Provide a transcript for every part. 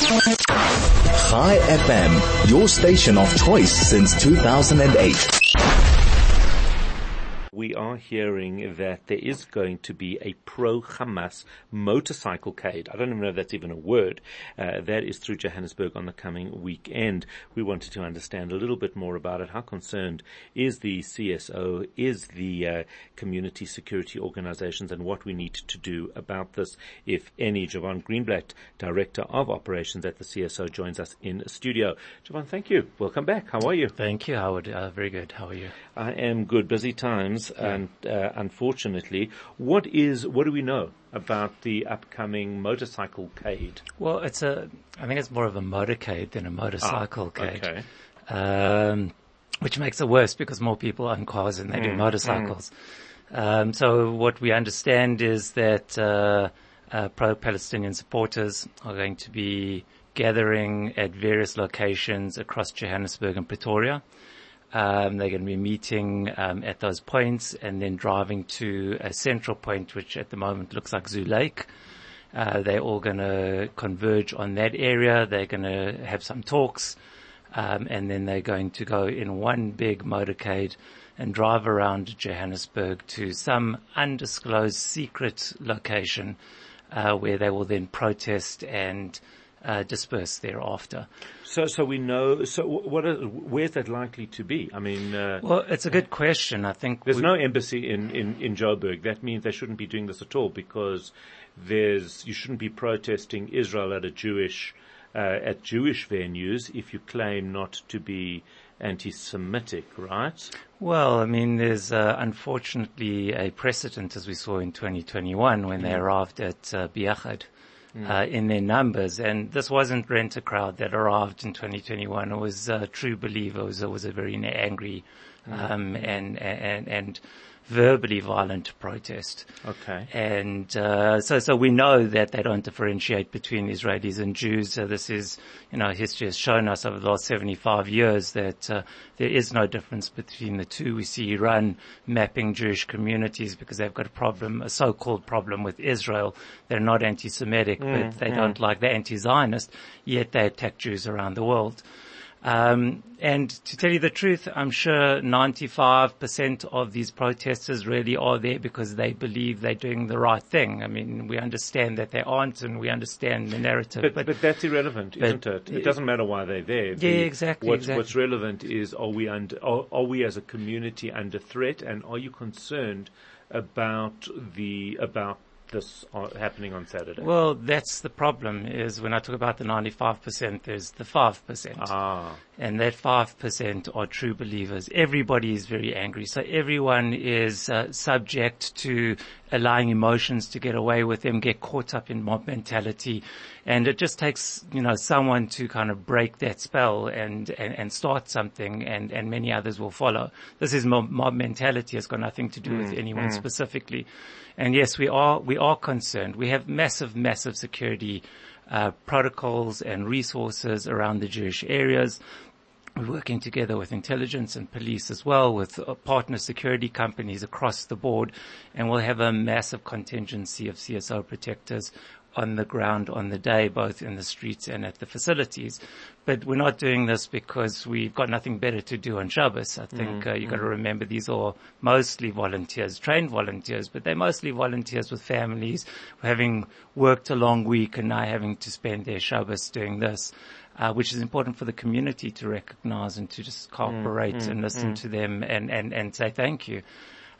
Chai FM, your station of choice since 2008 we are hearing that there is going to be a pro-Hamas motorcyclecade. I don't even know if that's even a word. Uh, that is through Johannesburg on the coming weekend. We wanted to understand a little bit more about it. How concerned is the CSO, is the uh, community security organizations and what we need to do about this, if any. Jevon Greenblatt, Director of Operations at the CSO, joins us in studio. Jevon, thank you. Welcome back. How are you? Thank you, Howard. Uh, very good. How are you? I am good. Busy times and uh, unfortunately, what is what do we know about the upcoming motorcycle cade? Well, it's a I think it's more of a motorcade than a motorcycle ah, cade. Okay. Um, which makes it worse because more people own cars than they mm, do motorcycles. Mm. Um, so what we understand is that uh, uh, pro-Palestinian supporters are going to be gathering at various locations across Johannesburg and Pretoria. Um, they're going to be meeting um, at those points and then driving to a central point, which at the moment looks like Zoo Lake. Uh, they're all going to converge on that area. They're going to have some talks, um, and then they're going to go in one big motorcade and drive around Johannesburg to some undisclosed secret location uh, where they will then protest and uh, disperse thereafter. So, so we know. So, what? Is, where's that likely to be? I mean, uh, well, it's a good question. I think there's we, no embassy in, in in Joburg. That means they shouldn't be doing this at all because there's you shouldn't be protesting Israel at a Jewish uh, at Jewish venues if you claim not to be anti-Semitic, right? Well, I mean, there's uh, unfortunately a precedent as we saw in 2021 when mm. they arrived at uh, Beyachad mm. Uh, in their numbers. And this wasn't rent a crowd that arrived in 2021. It was uh, true believers. It was a very angry mm. um, and and and verbally violent protest. Okay. And uh, so, so we know that they don't differentiate between Israelis and Jews. So this is, you know, history has shown us over the last 75 years that uh, there is no difference between the two. We see Iran mapping Jewish communities because they've got a problem, a so-called problem with Israel. They're not anti-Semitic, mm, but they mm. don't like, they're anti-Zionist, yet they attack Jews around the world. Um, and to tell you the truth, I'm sure 95% of these protesters really are there because they believe they're doing the right thing. I mean, we understand that they aren't and we understand the narrative. But, but, but that's irrelevant, but, isn't it? It doesn't matter why they're there. The, yeah, exactly what's, exactly. what's relevant is are we under, are, are we as a community under threat and are you concerned about the, about this happening on Saturday? Well, that's the problem is when I talk about the 95%, there's the 5%. Ah. And that 5% are true believers. Everybody is very angry. So everyone is uh, subject to allowing emotions to get away with them, get caught up in mob mentality. And it just takes, you know, someone to kind of break that spell and, and, and start something and, and many others will follow. This is mob, mob mentality. It's got nothing to do mm, with anyone mm. specifically. And yes, we are, we are concerned. We have massive, massive security uh, protocols and resources around the Jewish areas. We're working together with intelligence and police as well, with uh, partner security companies across the board, and we'll have a massive contingency of CSO protectors on the ground on the day, both in the streets and at the facilities. But we're not doing this because we've got nothing better to do on Shabbos. I think mm, uh, you've got to mm. remember these are mostly volunteers, trained volunteers, but they're mostly volunteers with families having worked a long week and now having to spend their Shabbos doing this. Uh, which is important for the community to recognize and to just cooperate mm, and mm, listen mm. to them and, and, and say thank you.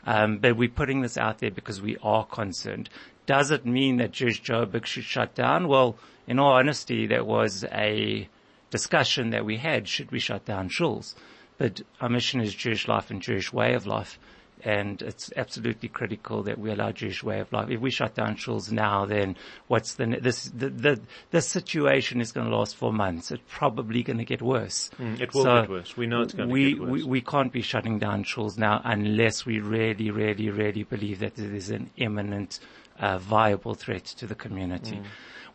Um, but we're putting this out there because we are concerned. Does it mean that Jewish Joburg should shut down? Well, in all honesty, there was a discussion that we had. Should we shut down shuls? But our mission is Jewish life and Jewish way of life. And it's absolutely critical that we allow Jewish way of life. If we shut down shuls now, then what's the, this, the, the, the situation is going to last for months. It's probably going to get worse. Mm, it will so get worse. We know it's going we, to get worse. We, we can't be shutting down shuls now unless we really, really, really believe that there is an imminent a viable threat to the community. Mm.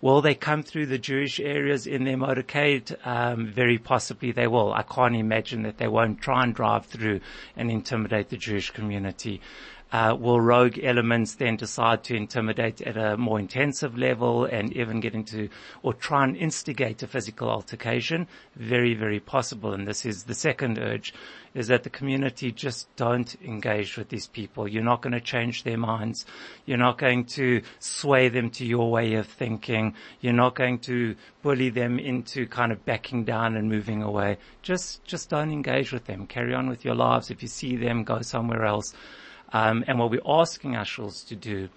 Will they come through the Jewish areas in their motorcade? Um, very possibly they will. I can't imagine that they won't try and drive through and intimidate the Jewish community. Uh, will rogue elements then decide to intimidate at a more intensive level and even get into or try and instigate a physical altercation? Very, very possible. And this is the second urge is that the community just don't engage with these people. You're not going to change their minds. You're not going to sway them to your way of thinking. You're not going to bully them into kind of backing down and moving away. Just, just don't engage with them. Carry on with your lives. If you see them, go somewhere else. Um, and what we're asking our shuls to do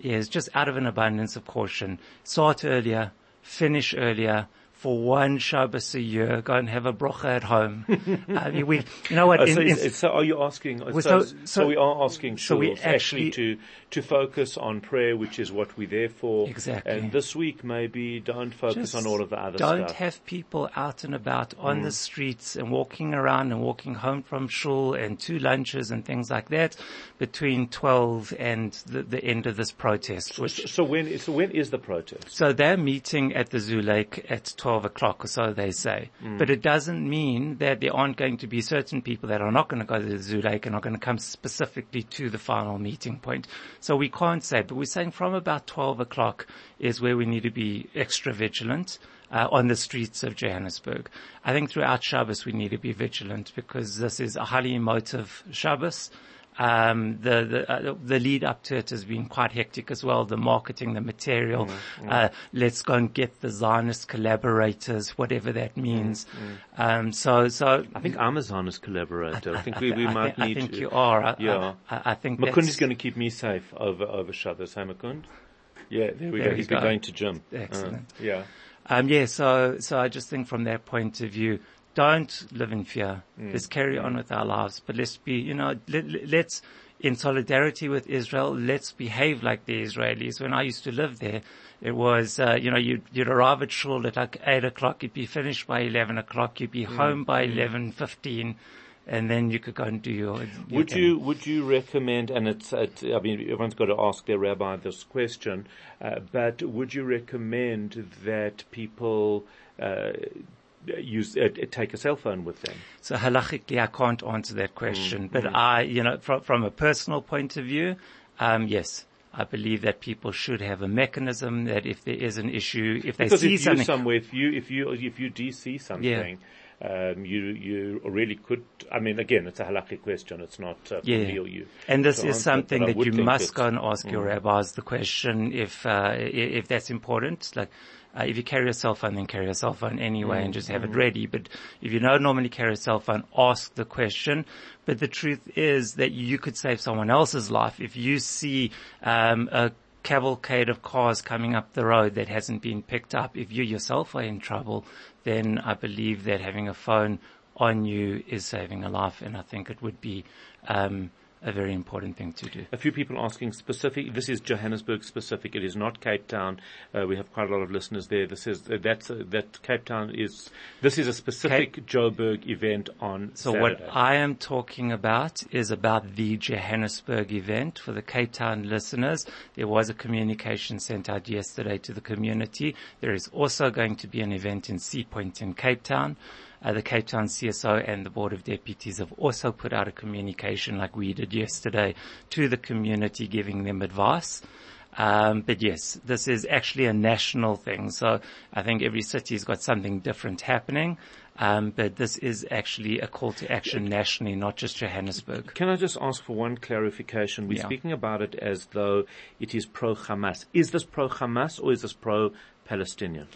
is just out of an abundance of caution, start earlier, finish earlier, for one Shabbos a year, go and have a brocha at home. I mean, we, you know what? Uh, so, in, in, so, are you asking? So, so, so, we are asking so we actually, actually to to focus on prayer, which is what we're there for. Exactly. And this week, maybe don't focus Just on all of the other don't stuff. Don't have people out and about on mm. the streets and walking around and walking home from shul and two lunches and things like that between 12 and the, the end of this protest. Which, so when, so when is the protest? So they're meeting at the Zoo Lake at 12 o'clock or so they say. Mm. But it doesn't mean that there aren't going to be certain people that are not going to go to the Zoo Lake and are going to come specifically to the final meeting point. So we can't say, but we're saying from about 12 o'clock is where we need to be extra vigilant. Uh, on the streets of Johannesburg. I think throughout Shabbos we need to be vigilant because this is a highly emotive Shabbos. Um, the the, uh, the lead up to it has been quite hectic as well. The marketing, the material. Mm, mm. Uh, let's go and get the Zionist collaborators, whatever that means. Mm, mm. um, so so I think I'm a Zionist collaborator. I, I think we, we I might think, need. I think to. you are. yeah, I, think Makund is going to keep me safe over over Shabbos. Hey Makund. Yeah, there we there go. He's go. been going to gym. Excellent. Uh, yeah. Um, yeah, so, so I just think from that point of view, don't live in fear. Mm. Let's carry on with our lives, but let's be, you know, let, let's, in solidarity with Israel, let's behave like the Israelis. When I used to live there, it was, uh, you know, you'd, you'd arrive at shul at like 8 o'clock, you'd be finished by 11 o'clock, you'd be mm. home by 11.15, mm. and then you could go and do your. your would you would you recommend? And it's, it, I mean, everyone's got to ask their rabbi this question, uh, but would you recommend that people uh, use uh, take a cell phone with them? So halachically, I can't answer that question, mm, but mm. I, you know, from from a personal point of view, um, yes. I believe that people should have a mechanism that if there is an issue, if they because see if something, somewhere, if you if you if you do see something. Yeah. Um, you you really could. I mean, again, it's a halakhic question. It's not uh, yeah. me or you. And this is something that you must go and ask mm. your rabbis the question if uh, if that's important. Like, uh, if you carry a cell phone, then carry a cell phone anyway mm. and just have mm. it ready. But if you don't normally carry a cell phone, ask the question. But the truth is that you could save someone else's life if you see um, a cavalcade of cars coming up the road that hasn't been picked up. If you yourself are in trouble, then I believe that having a phone on you is saving a life, and I think it would be. Um, a very important thing to do. A few people asking specific. This is Johannesburg specific. It is not Cape Town. Uh, we have quite a lot of listeners there. This is uh, that's uh, that Cape Town is. This is a specific Cape, Joburg event on. So Saturday. what I am talking about is about the Johannesburg event for the Cape Town listeners. There was a communication sent out yesterday to the community. There is also going to be an event in Sea Point in Cape Town. Uh, the Cape Town CSO and the Board of Deputies have also put out a communication like we did yesterday to the community giving them advice. Um, but yes, this is actually a national thing. So I think every city's got something different happening. Um, but this is actually a call to action nationally, not just Johannesburg. Can I just ask for one clarification? We're yeah. speaking about it as though it is pro-Hamas. Is this pro-Hamas or is this pro-Palestinian?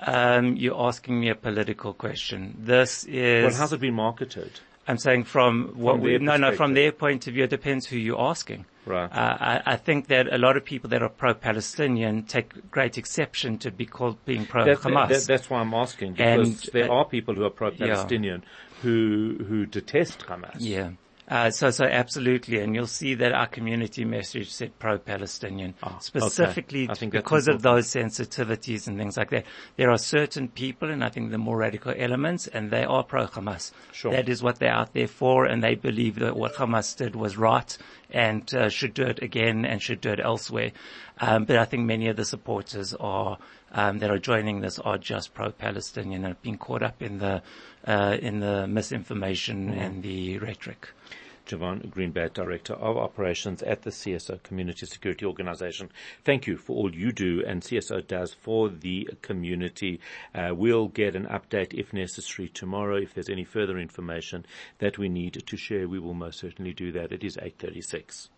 Um, you're asking me a political question. This is. Well, how's it been marketed? I'm saying from what from we, no, no, from their point of view, it depends who you're asking. Right. Uh, I, I, think that a lot of people that are pro-Palestinian take great exception to be called being pro-Hamas. That, that, that's why I'm asking because and, there uh, are people who are pro-Palestinian yeah. who who detest Hamas. Yeah. Uh, so, so absolutely, and you'll see that our community message said pro-Palestinian, oh, specifically okay. because of those sensitivities and things like that. There are certain people, and I think the more radical elements, and they are pro-Hamas. Sure. That is what they're out there for, and they believe that what Hamas did was right and uh, should do it again and should do it elsewhere. Um, but I think many of the supporters are um, that are joining this are just pro-Palestinian and have been caught up in the uh, in the misinformation mm. and the rhetoric. Jevon Greenblatt, Director of Operations at the CSO Community Security Organization. Thank you for all you do and CSO does for the community. Uh, we'll get an update if necessary tomorrow. If there's any further information that we need to share, we will most certainly do that. It is 836.